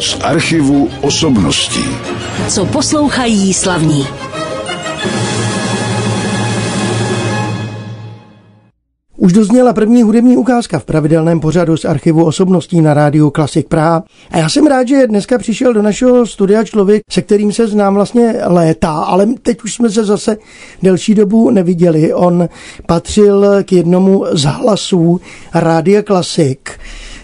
Z archivu osobností. Co poslouchají slavní. Už dozněla první hudební ukázka v pravidelném pořadu z archivu osobností na rádiu Klasik Praha. A já jsem rád, že dneska přišel do našeho studia člověk, se kterým se znám vlastně léta, ale teď už jsme se zase delší dobu neviděli. On patřil k jednomu z hlasů Rádia Klasik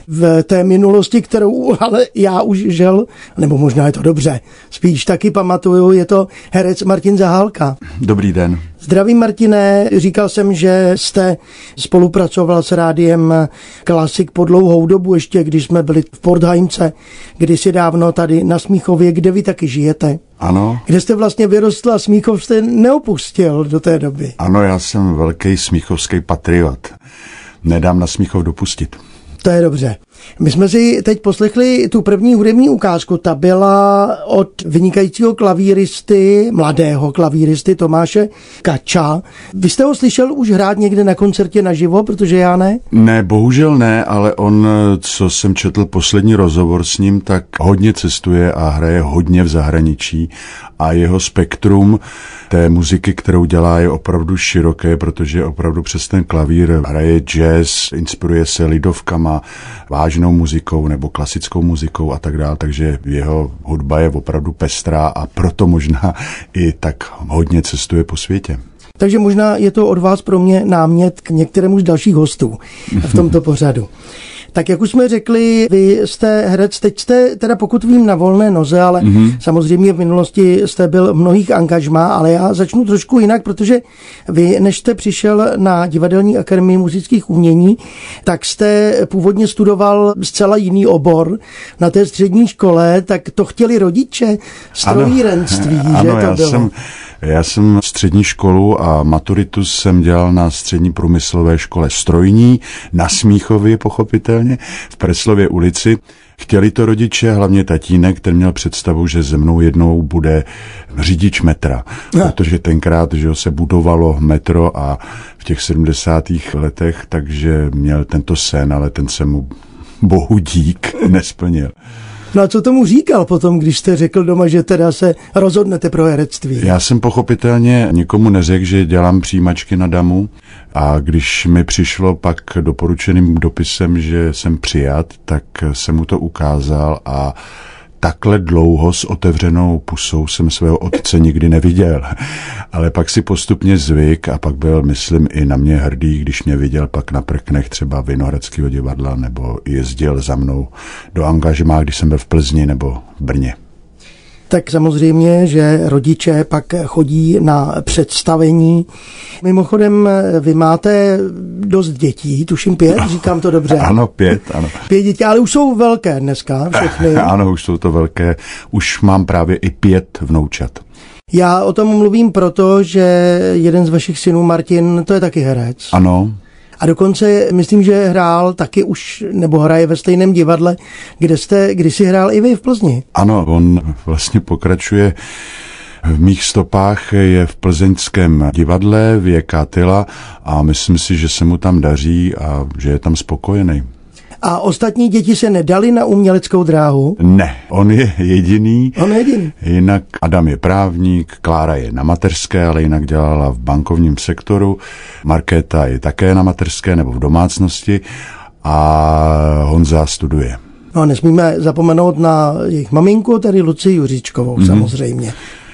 v té minulosti, kterou ale já už žel, nebo možná je to dobře, spíš taky pamatuju, je to herec Martin Zahálka. Dobrý den. Zdravím Martine, říkal jsem, že jste spolupracoval s rádiem Klasik po dlouhou dobu, ještě když jsme byli v Portheimce, kdysi dávno tady na Smíchově, kde vy taky žijete. Ano. Kde jste vlastně vyrostl a Smíchov jste neopustil do té doby. Ano, já jsem velký smíchovský patriot. Nedám na Smíchov dopustit. To je dobře. My jsme si teď poslechli tu první hudební ukázku. Ta byla od vynikajícího klavíristy, mladého klavíristy Tomáše Kača. Vy jste ho slyšel už hrát někde na koncertě naživo, protože já ne? Ne, bohužel ne, ale on, co jsem četl poslední rozhovor s ním, tak hodně cestuje a hraje hodně v zahraničí a jeho spektrum té muziky, kterou dělá, je opravdu široké, protože opravdu přes ten klavír hraje jazz, inspiruje se lidovkama, vážnou muzikou nebo klasickou muzikou a tak dále, takže jeho hudba je opravdu pestrá a proto možná i tak hodně cestuje po světě. Takže možná je to od vás pro mě námět k některému z dalších hostů v tomto pořadu. Tak jak už jsme řekli, vy jste herec, teď jste teda pokud vím na volné noze, ale mm-hmm. samozřejmě v minulosti jste byl mnohých angažmá, ale já začnu trošku jinak, protože vy, než jste přišel na Divadelní akademii muzických umění, tak jste původně studoval zcela jiný obor na té střední škole, tak to chtěli rodiče, strojírenství, ano, že ano, to já bylo. Jsem, já jsem střední školu a maturitu jsem dělal na střední průmyslové škole strojní, na Smíchově pochopitelně, v Preslově ulici. Chtěli to rodiče, hlavně tatínek, ten měl představu, že ze mnou jednou bude řidič metra, no. protože tenkrát že se budovalo metro a v těch 70. letech, takže měl tento sen, ale ten se mu bohu dík nesplnil. No a co tomu říkal potom, když jste řekl doma, že teda se rozhodnete pro herectví? Já jsem pochopitelně nikomu neřekl, že dělám přijímačky na damu a když mi přišlo pak doporučeným dopisem, že jsem přijat, tak jsem mu to ukázal a takhle dlouho s otevřenou pusou jsem svého otce nikdy neviděl. Ale pak si postupně zvyk a pak byl, myslím, i na mě hrdý, když mě viděl pak na prknech třeba Vinohradského divadla nebo jezdil za mnou do angažmá, když jsem byl v Plzni nebo v Brně. Tak samozřejmě, že rodiče pak chodí na představení. Mimochodem, vy máte dost dětí, tuším pět, říkám to dobře. Ano, pět, ano. Pět dětí, ale už jsou velké dneska všechny. Ano, už jsou to velké. Už mám právě i pět vnoučat. Já o tom mluvím proto, že jeden z vašich synů, Martin, to je taky herec. Ano, A dokonce myslím, že hrál taky už, nebo hraje ve stejném divadle, kde jste kdysi hrál i vy v Plzni. ano, on vlastně pokračuje v mých stopách je v plzeňském divadle v Jekatila a myslím si, že se mu tam daří a že je tam spokojený. A ostatní děti se nedali na uměleckou dráhu. Ne, on je jediný. On je jediný. Jinak Adam je právník, Klára je na mateřské, ale jinak dělala v bankovním sektoru. Markéta je také na mateřské nebo v domácnosti a Honza studuje. No a nesmíme zapomenout na jejich maminku, tedy Luci Juříčkovou mm-hmm. samozřejmě.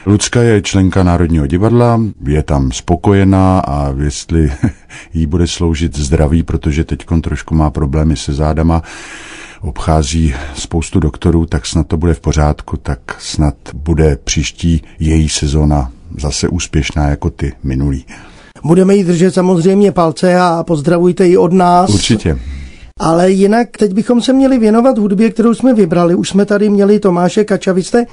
Lucka je členka Národního divadla, je tam spokojená a jestli jí bude sloužit zdraví, protože teď trošku má problémy se zádama, obchází spoustu doktorů, tak snad to bude v pořádku, tak snad bude příští její sezóna zase úspěšná jako ty minulý. Budeme jí držet samozřejmě palce a pozdravujte ji od nás. Určitě. Ale jinak teď bychom se měli věnovat hudbě, kterou jsme vybrali. Už jsme tady měli Tomáše Kača. Vy jste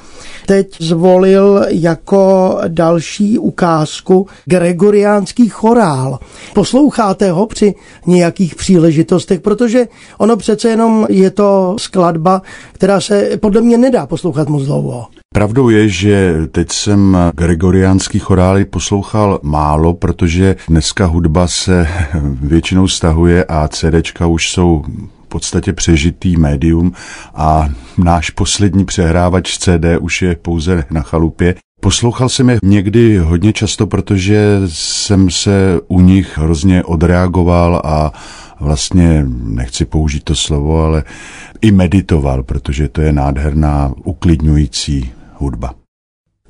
teď zvolil jako další ukázku gregoriánský chorál. Posloucháte ho při nějakých příležitostech, protože ono přece jenom je to skladba, která se podle mě nedá poslouchat moc dlouho. Pravdou je, že teď jsem gregoriánský chorály poslouchal málo, protože dneska hudba se většinou stahuje a CDčka už jsou podstatě přežitý médium a náš poslední přehrávač CD už je pouze na chalupě. Poslouchal jsem je někdy hodně často, protože jsem se u nich hrozně odreagoval a vlastně, nechci použít to slovo, ale i meditoval, protože to je nádherná, uklidňující hudba.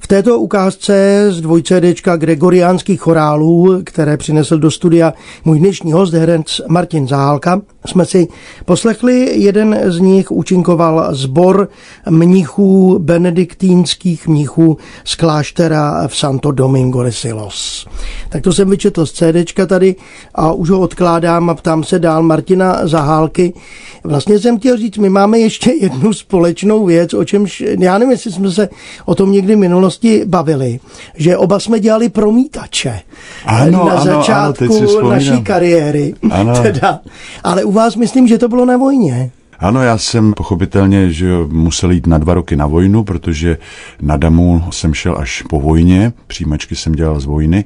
V této ukázce z dvojcédečka gregoriánských chorálů, které přinesl do studia můj dnešní host, herec Martin Zahálka, jsme si poslechli, jeden z nich účinkoval sbor mnichů, benediktínských mnichů z kláštera v Santo Domingo de Silos. Tak to jsem vyčetl z CDčka tady a už ho odkládám a ptám se dál Martina Zahálky. Vlastně jsem chtěl říct, my máme ještě jednu společnou věc, o čemž, já nevím, jestli jsme se o tom někdy v minulosti bavili, že oba jsme dělali promítače ano, na ano, začátku ano, naší kariéry. Ano. Teda. Ale u vás myslím, že to bylo na vojně. Ano, já jsem pochopitelně že musel jít na dva roky na vojnu, protože na Damu jsem šel až po vojně, přijímačky jsem dělal z vojny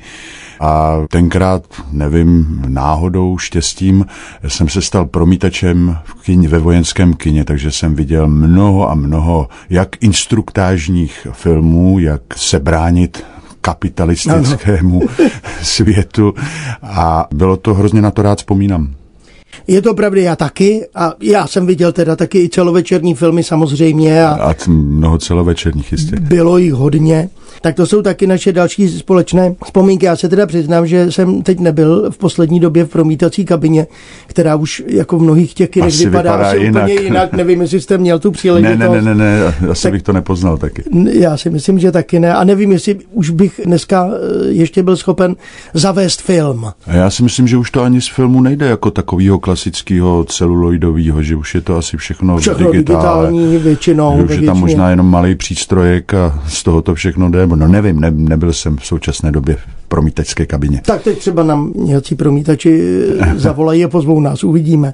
a tenkrát, nevím, náhodou, štěstím, jsem se stal promítačem v kyni, ve vojenském kině, takže jsem viděl mnoho a mnoho jak instruktážních filmů, jak se bránit kapitalistickému ano. světu a bylo to hrozně na to rád vzpomínám. Je to pravda, já taky. A já jsem viděl teda taky i celovečerní filmy samozřejmě. A, a mnoho celovečerních jistě. Bylo jich hodně. Tak to jsou taky naše další společné vzpomínky. Já se teda přiznám, že jsem teď nebyl v poslední době v promítací kabině, která už jako v mnohých těch kinech asi vypadá, vypadá asi jinak. úplně jinak. Nevím, jestli jste měl tu příležitost. Ne, ne, ne, ne, ne. asi tak, bych to nepoznal taky. Já si myslím, že taky ne. A nevím, jestli už bych dneska eh, ještě byl schopen zavést film. A já si myslím, že už to ani z filmu nejde jako takového klasického celuloidového, že už je to asi všechno, všechno digitální, digitální většinou. Že už je tam možná jenom malý přístrojek a z toho to všechno jde. No nevím, ne, nebyl jsem v současné době v promítačské kabině. Tak teď třeba nám nějací promítači zavolají a pozvou nás, uvidíme.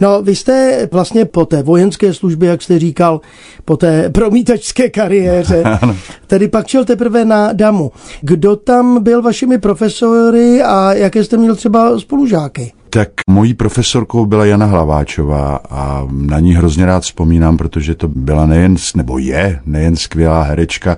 No, vy jste vlastně po té vojenské službě, jak jste říkal, po té promítačské kariéře, tedy pak šel teprve na damu. Kdo tam byl vašimi profesory a jaké jste měl třeba spolužáky? Tak mojí profesorkou byla Jana Hlaváčová a na ní hrozně rád vzpomínám, protože to byla nejen, nebo je nejen skvělá herečka,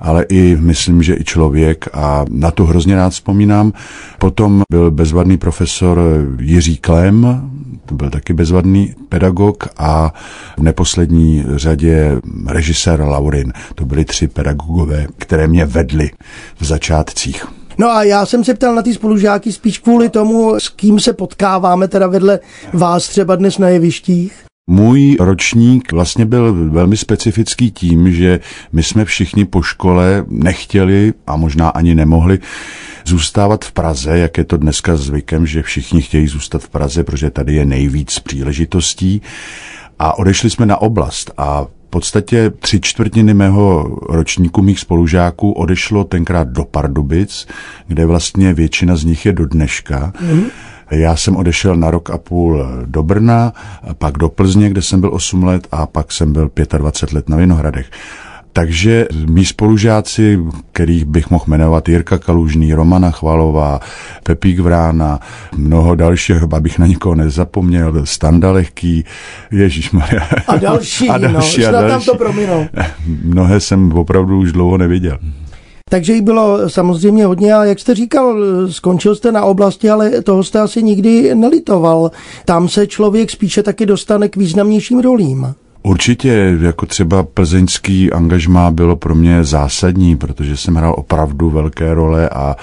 ale i myslím, že i člověk a na to hrozně rád vzpomínám. Potom byl bezvadný profesor Jiří Klem, to byl taky bezvadný pedagog a v neposlední řadě režisér Laurin. To byli tři pedagogové, které mě vedly v začátcích. No a já jsem se ptal na ty spolužáky spíš kvůli tomu, s kým se potkáváme teda vedle vás třeba dnes na jevištích. Můj ročník vlastně byl velmi specifický tím, že my jsme všichni po škole nechtěli a možná ani nemohli zůstávat v Praze, jak je to dneska zvykem, že všichni chtějí zůstat v Praze, protože tady je nejvíc příležitostí. A odešli jsme na oblast a podstatě tři čtvrtiny mého ročníku mých spolužáků odešlo tenkrát do Pardubic, kde vlastně většina z nich je do dneška. Mm. Já jsem odešel na rok a půl do Brna, pak do Plzně, kde jsem byl 8 let a pak jsem byl 25 let na Vinohradech. Takže mý spolužáci, kterých bych mohl jmenovat Jirka Kalužný, Romana Chvalová, Pepík Vrána, mnoho dalších, abych na nikoho nezapomněl, Standa Lehký, Ježíš Maria. A další, a další, no, a další. tam to prominou. Mnohé jsem opravdu už dlouho neviděl. Takže jich bylo samozřejmě hodně a jak jste říkal, skončil jste na oblasti, ale toho jste asi nikdy nelitoval. Tam se člověk spíše taky dostane k významnějším rolím. Určitě, jako třeba plzeňský angažmá bylo pro mě zásadní, protože jsem hrál opravdu velké role a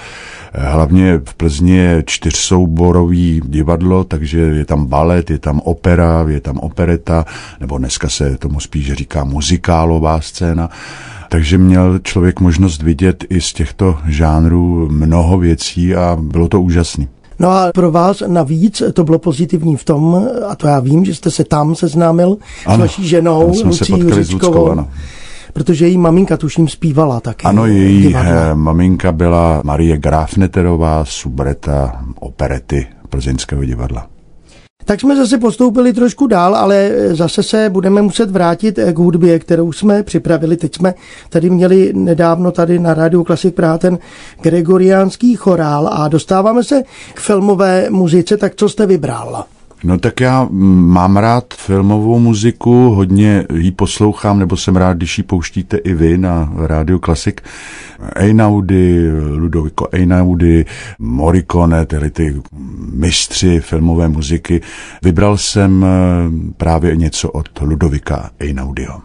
hlavně v Plzni je čtyřsouborový divadlo, takže je tam balet, je tam opera, je tam opereta, nebo dneska se tomu spíš říká muzikálová scéna. Takže měl člověk možnost vidět i z těchto žánrů mnoho věcí a bylo to úžasné. No a pro vás navíc to bylo pozitivní v tom, a to já vím, že jste se tam seznámil ano, s vaší ženou, Lucí Juřičkovou. Ano. Protože její maminka tuším zpívala taky. Ano, její divadla. maminka byla Marie Grafneterová, subreta operety Plzeňského divadla. Tak jsme zase postoupili trošku dál, ale zase se budeme muset vrátit k hudbě, kterou jsme připravili. Teď jsme tady měli nedávno tady na Rádiu Klasik Praha ten gregoriánský chorál a dostáváme se k filmové muzice, tak co jste vybral? No tak já mám rád filmovou muziku, hodně ji poslouchám, nebo jsem rád, když ji pouštíte i vy na rádio Klasik. Einaudi, Ludovico Einaudi, Morricone, tedy ty mistři filmové muziky. Vybral jsem eh, právě něco od Ludovika Einaudiho.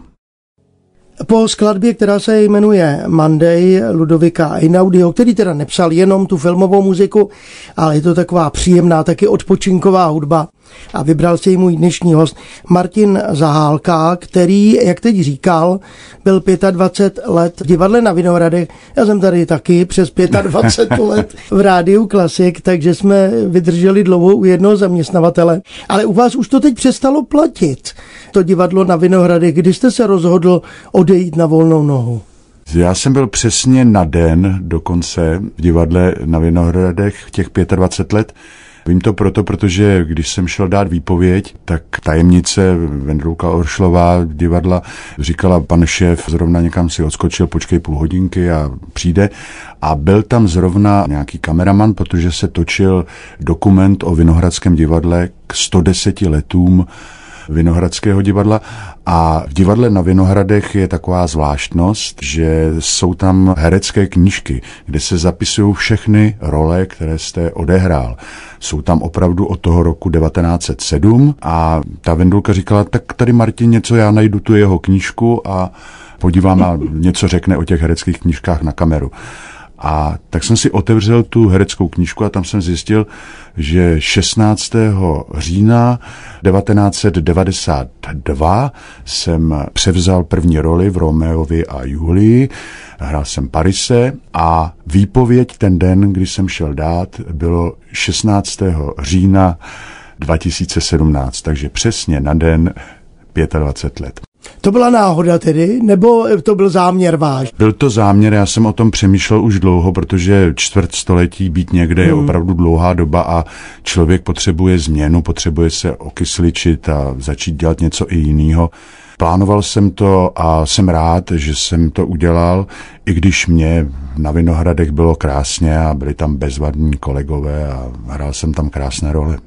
Po skladbě, která se jmenuje Monday Ludovika Einaudio, který teda nepsal jenom tu filmovou muziku, ale je to taková příjemná, taky odpočinková hudba. A vybral si můj dnešní host Martin Zahálka, který, jak teď říkal, byl 25 let v divadle na Vinohradech. Já jsem tady taky přes 25 let v rádiu Klasik, takže jsme vydrželi dlouho u jednoho zaměstnavatele. Ale u vás už to teď přestalo platit to divadlo na Vinohradech, kdy jste se rozhodl odejít na volnou nohu? Já jsem byl přesně na den dokonce v divadle na Vinohradech těch 25 let. Vím to proto, protože když jsem šel dát výpověď, tak tajemnice Vendrouka Oršlová divadla říkala, pan šéf zrovna někam si odskočil, počkej půl hodinky a přijde. A byl tam zrovna nějaký kameraman, protože se točil dokument o Vinohradském divadle k 110 letům Vinohradského divadla. A v divadle na Vinohradech je taková zvláštnost, že jsou tam herecké knížky, kde se zapisují všechny role, které jste odehrál. Jsou tam opravdu od toho roku 1907 a ta Vendulka říkala, tak tady Martin něco, já najdu tu jeho knížku a podívám a něco řekne o těch hereckých knížkách na kameru. A tak jsem si otevřel tu hereckou knížku a tam jsem zjistil, že 16. října 1992 jsem převzal první roli v Romeovi a Julii, hrál jsem Parise a výpověď ten den, kdy jsem šel dát, bylo 16. října 2017, takže přesně na den 25 let. To byla náhoda tedy, nebo to byl záměr váš? Byl to záměr, já jsem o tom přemýšlel už dlouho, protože čtvrt století být někde hmm. je opravdu dlouhá doba a člověk potřebuje změnu, potřebuje se okysličit a začít dělat něco i jiného. Plánoval jsem to a jsem rád, že jsem to udělal, i když mě na Vinohradech bylo krásně a byli tam bezvadní kolegové a hrál jsem tam krásné role.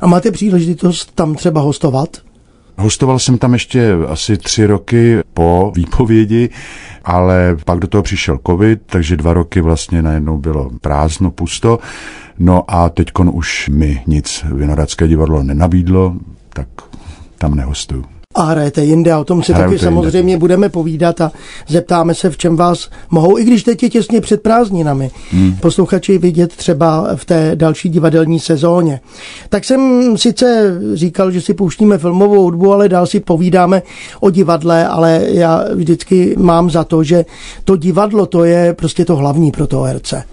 A máte příležitost tam třeba hostovat? Hostoval jsem tam ještě asi tři roky po výpovědi, ale pak do toho přišel covid, takže dva roky vlastně najednou bylo prázdno, pusto. No a teď už mi nic Vinohradské divadlo nenabídlo, tak tam nehostuju a hrajete jinde a o tom si taky samozřejmě jinde. budeme povídat a zeptáme se, v čem vás mohou, i když teď je těsně před prázdninami, hmm. posluchači vidět třeba v té další divadelní sezóně. Tak jsem sice říkal, že si pouštíme filmovou hudbu, ale dál si povídáme o divadle, ale já vždycky mám za to, že to divadlo to je prostě to hlavní pro toho herce.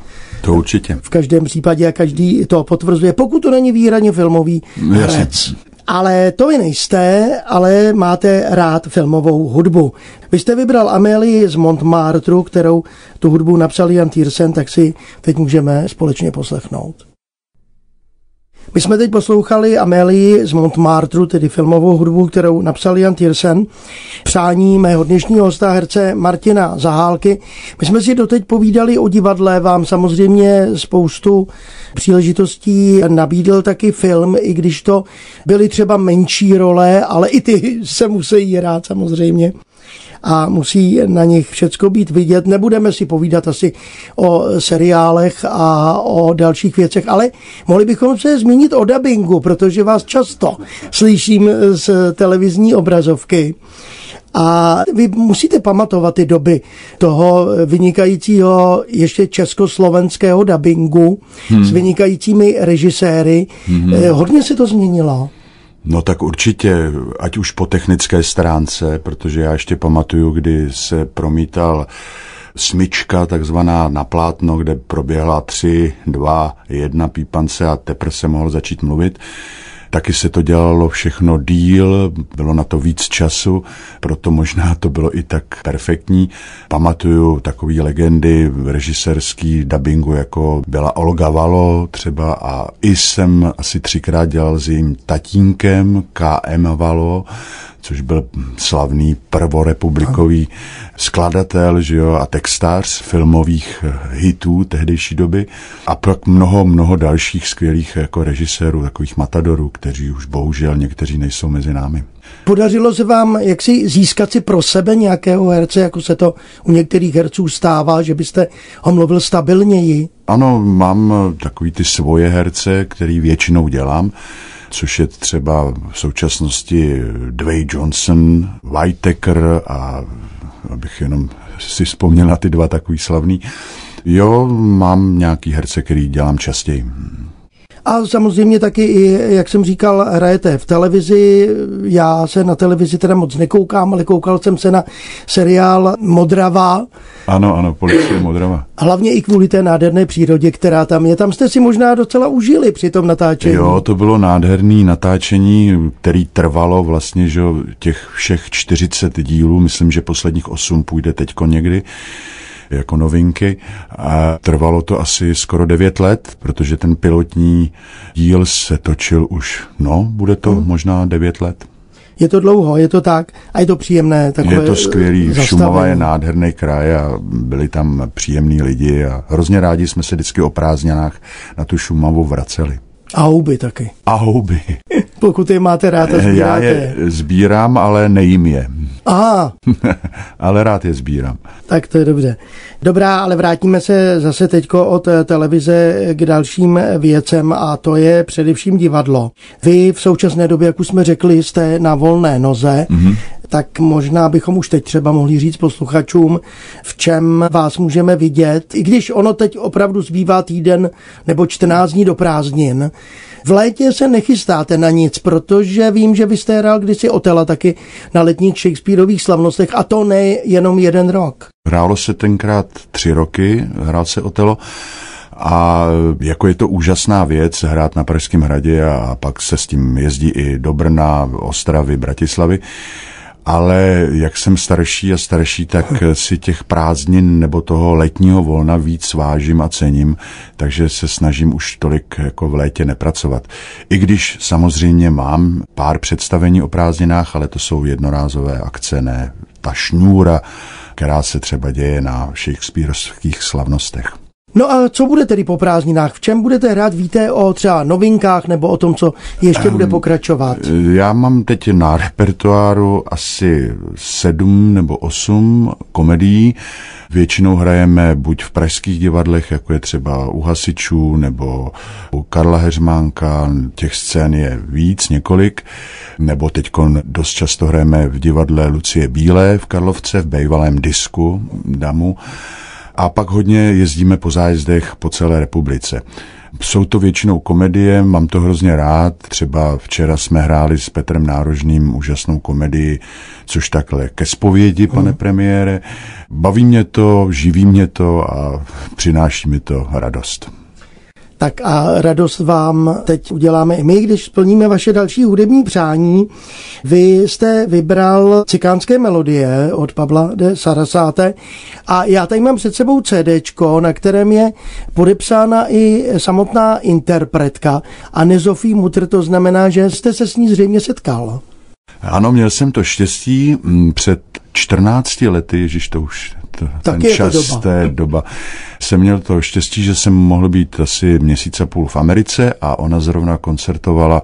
To určitě. V každém případě a každý to potvrzuje, pokud to není výhradně filmový herec. Ale to vy nejste, ale máte rád filmovou hudbu. Vy jste vybral Amélii z Montmartru, kterou tu hudbu napsal Jan Tiersen, tak si teď můžeme společně poslechnout. My jsme teď poslouchali Amélii z Montmartru, tedy filmovou hudbu, kterou napsal Jan Tiersen. Přání mého dnešního hosta herce Martina Zahálky. My jsme si doteď povídali o divadle, vám samozřejmě spoustu příležitostí nabídl taky film, i když to byly třeba menší role, ale i ty se musí hrát samozřejmě a musí na nich všecko být vidět. Nebudeme si povídat asi o seriálech a o dalších věcech, ale mohli bychom se zmínit o dubbingu, protože vás často slyším z televizní obrazovky. A vy musíte pamatovat ty doby toho vynikajícího ještě československého dabingu hmm. s vynikajícími režiséry. Hmm. Hodně se to změnilo. No tak určitě, ať už po technické stránce, protože já ještě pamatuju, kdy se promítal smyčka takzvaná na plátno, kde proběhla tři, dva, jedna pípance a teprve se mohl začít mluvit. Taky se to dělalo všechno díl, bylo na to víc času, proto možná to bylo i tak perfektní. Pamatuju takové legendy režiserský dubbingu, jako byla Olga Valo třeba a i jsem asi třikrát dělal s jejím tatínkem K.M. Valo, což byl slavný prvorepublikový skladatel že jo, a textář filmových hitů tehdejší doby a pak mnoho, mnoho dalších skvělých jako režisérů, takových matadorů, kteří už bohužel někteří nejsou mezi námi. Podařilo se vám jak si získat si pro sebe nějakého herce, jako se to u některých herců stává, že byste ho mluvil stabilněji? Ano, mám takový ty svoje herce, který většinou dělám což je třeba v současnosti Dwayne Johnson, Whitaker a abych jenom si vzpomněl na ty dva takový slavný. Jo, mám nějaký herce, který dělám častěji. A samozřejmě taky i, jak jsem říkal, hrajete v televizi. Já se na televizi teda moc nekoukám, ale koukal jsem se na seriál Modrava. Ano, ano, policie Modrava. Hlavně i kvůli té nádherné přírodě, která tam je. Tam jste si možná docela užili při tom natáčení. Jo, to bylo nádherné natáčení, který trvalo vlastně, že těch všech 40 dílů, myslím, že posledních 8 půjde teďko někdy jako novinky a trvalo to asi skoro 9 let, protože ten pilotní díl se točil už, no, bude to hmm. možná 9 let. Je to dlouho, je to tak a je to příjemné. Takové je to skvělý, zastavení. Šumava je nádherný kraj a byli tam příjemní lidi a hrozně rádi jsme se vždycky o prázdninách na tu Šumavu vraceli. A houby taky. A houby. Pokud je máte rád a Já je sbírám, ale nejím je. Aha. ale rád je sbírám. Tak to je dobře. Dobrá, ale vrátíme se zase teďko od televize k dalším věcem a to je především divadlo. Vy v současné době, jak už jsme řekli, jste na volné noze. Mm-hmm tak možná bychom už teď třeba mohli říct posluchačům, v čem vás můžeme vidět, i když ono teď opravdu zbývá týden nebo 14 dní do prázdnin. V létě se nechystáte na nic, protože vím, že vy jste hrál kdysi Otela taky na letních Shakespeareových slavnostech a to ne jenom jeden rok. Hrálo se tenkrát tři roky, hrál se Otelo a jako je to úžasná věc hrát na Pražském hradě a pak se s tím jezdí i do Brna, Ostravy, Bratislavy ale jak jsem starší a starší, tak si těch prázdnin nebo toho letního volna víc vážím a cením, takže se snažím už tolik jako v létě nepracovat. I když samozřejmě mám pár představení o prázdninách, ale to jsou jednorázové akce, ne ta šňůra, která se třeba děje na Shakespeareovských slavnostech. No a co bude tedy po prázdninách? V čem budete hrát? Víte o třeba novinkách nebo o tom, co ještě um, bude pokračovat? Já mám teď na repertoáru asi sedm nebo osm komedií. Většinou hrajeme buď v pražských divadlech, jako je třeba u Hasičů nebo u Karla Heřmánka, těch scén je víc, několik, nebo teď dost často hrajeme v divadle Lucie Bílé v Karlovce, v bejvalém disku Damu a pak hodně jezdíme po zájezdech po celé republice. Jsou to většinou komedie, mám to hrozně rád. Třeba včera jsme hráli s Petrem Nárožným úžasnou komedii, což takhle ke zpovědi, pane mm. premiére. Baví mě to, živí mě to a přináší mi to radost. Tak a radost vám teď uděláme i my, když splníme vaše další hudební přání. Vy jste vybral cikánské melodie od Pavla de Sarasáte a já tady mám před sebou CD, na kterém je podepsána i samotná interpretka a Zofí Mutr, to znamená, že jste se s ní zřejmě setkal. Ano, měl jsem to štěstí mm, před 14 lety, ježiš, to už tak ten je čas, to doba. té doba. Jsem měl to štěstí, že jsem mohl být asi měsíc a půl v Americe a ona zrovna koncertovala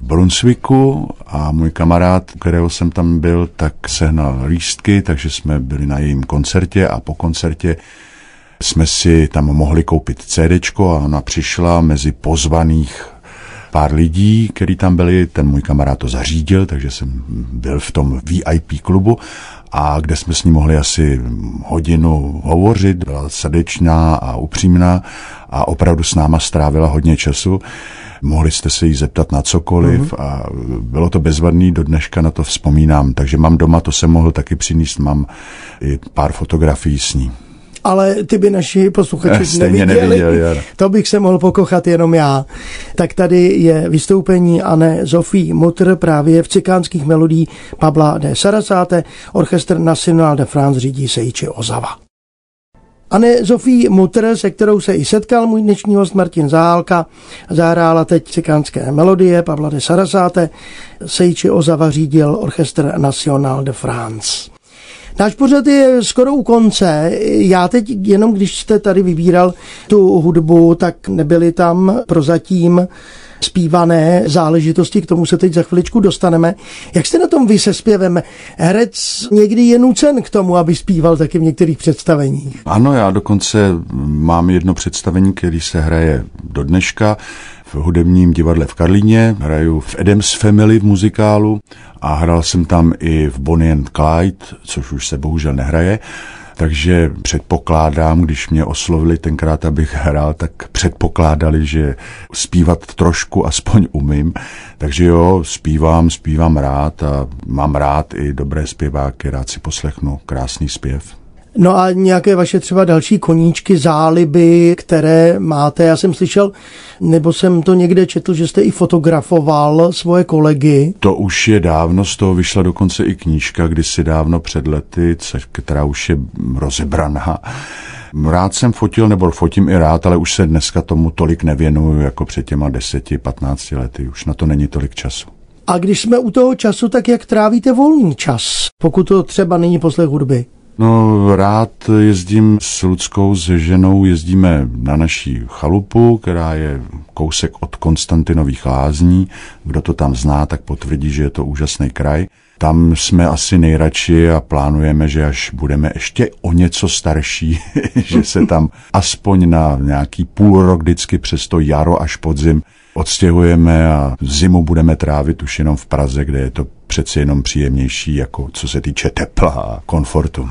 v Brunswicku a můj kamarád, kterého jsem tam byl, tak sehnal lístky, takže jsme byli na jejím koncertě a po koncertě jsme si tam mohli koupit CD a ona přišla mezi pozvaných pár lidí, který tam byli, ten můj kamarád to zařídil, takže jsem byl v tom VIP klubu a kde jsme s ní mohli asi hodinu hovořit, byla srdečná a upřímná a opravdu s náma strávila hodně času. Mohli jste se jí zeptat na cokoliv mm-hmm. a bylo to bezvadný, do dneška na to vzpomínám, takže mám doma, to jsem mohl taky přinést, mám i pár fotografií s ní ale ty by naši posluchači neviděli. neviděl, To bych se mohl pokochat jenom já. Tak tady je vystoupení Anne Zofí Mutr právě v cikánských melodí Pabla de Sarasáte, orchestr National de France řídí Seiči Ozava. Anne Zofí Mutr, se kterou se i setkal můj dnešní host Martin Zahálka, zahrála teď cikánské melodie Pavla de Sarasáte, Seiči Ozava řídil orchestr National de France. Náš pořad je skoro u konce. Já teď jenom, když jste tady vybíral tu hudbu, tak nebyly tam prozatím zpívané záležitosti, k tomu se teď za chviličku dostaneme. Jak jste na tom vy se zpěvem? Herec někdy je nucen k tomu, aby zpíval taky v některých představeních. Ano, já dokonce mám jedno představení, který se hraje do dneška v hudebním divadle v Karlíně, hraju v Adams Family v muzikálu a hrál jsem tam i v Bonnie and Clyde, což už se bohužel nehraje. Takže předpokládám, když mě oslovili tenkrát, abych hrál, tak předpokládali, že zpívat trošku aspoň umím. Takže jo, zpívám, zpívám rád a mám rád i dobré zpěváky, rád si poslechnu krásný zpěv. No a nějaké vaše třeba další koníčky, záliby, které máte. Já jsem slyšel, nebo jsem to někde četl, že jste i fotografoval svoje kolegy. To už je dávno, z toho vyšla dokonce i knížka, kdysi dávno před lety, která už je rozebraná. Rád jsem fotil, nebo fotím i rád, ale už se dneska tomu tolik nevěnuju, jako před těma deseti, patnácti lety. Už na to není tolik času. A když jsme u toho času, tak jak trávíte volný čas, pokud to třeba není poslech hudby? No, rád jezdím s Ludskou, s ženou, jezdíme na naší chalupu, která je kousek od Konstantinových lázní. Kdo to tam zná, tak potvrdí, že je to úžasný kraj. Tam jsme asi nejradši a plánujeme, že až budeme ještě o něco starší, že se tam aspoň na nějaký půl rok vždycky přes to jaro až podzim odstěhujeme a zimu budeme trávit už jenom v Praze, kde je to přeci jenom příjemnější, jako co se týče tepla a komfortu.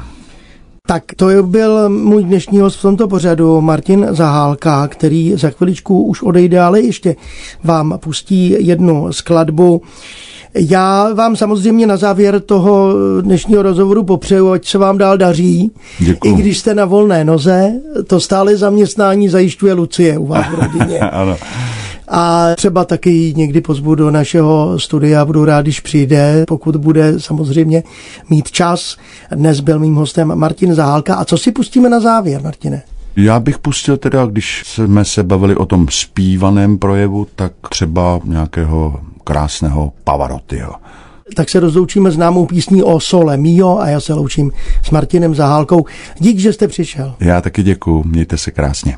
Tak to byl můj dnešní host v tomto pořadu, Martin Zahálka, který za chviličku už odejde, ale ještě vám pustí jednu skladbu. Já vám samozřejmě na závěr toho dnešního rozhovoru popřeju, ať se vám dál daří. Děkuju. I když jste na volné noze, to stále zaměstnání zajišťuje Lucie u vás v rodině. ano. A třeba taky někdy pozvu do našeho studia, budu rád, když přijde, pokud bude samozřejmě mít čas. Dnes byl mým hostem Martin Zahálka. A co si pustíme na závěr, Martine? Já bych pustil teda, když jsme se bavili o tom zpívaném projevu, tak třeba nějakého krásného Pavarottiho. Tak se rozloučíme známou písní o Sole Mio a já se loučím s Martinem Zahálkou. Dík, že jste přišel. Já taky děkuju, mějte se krásně.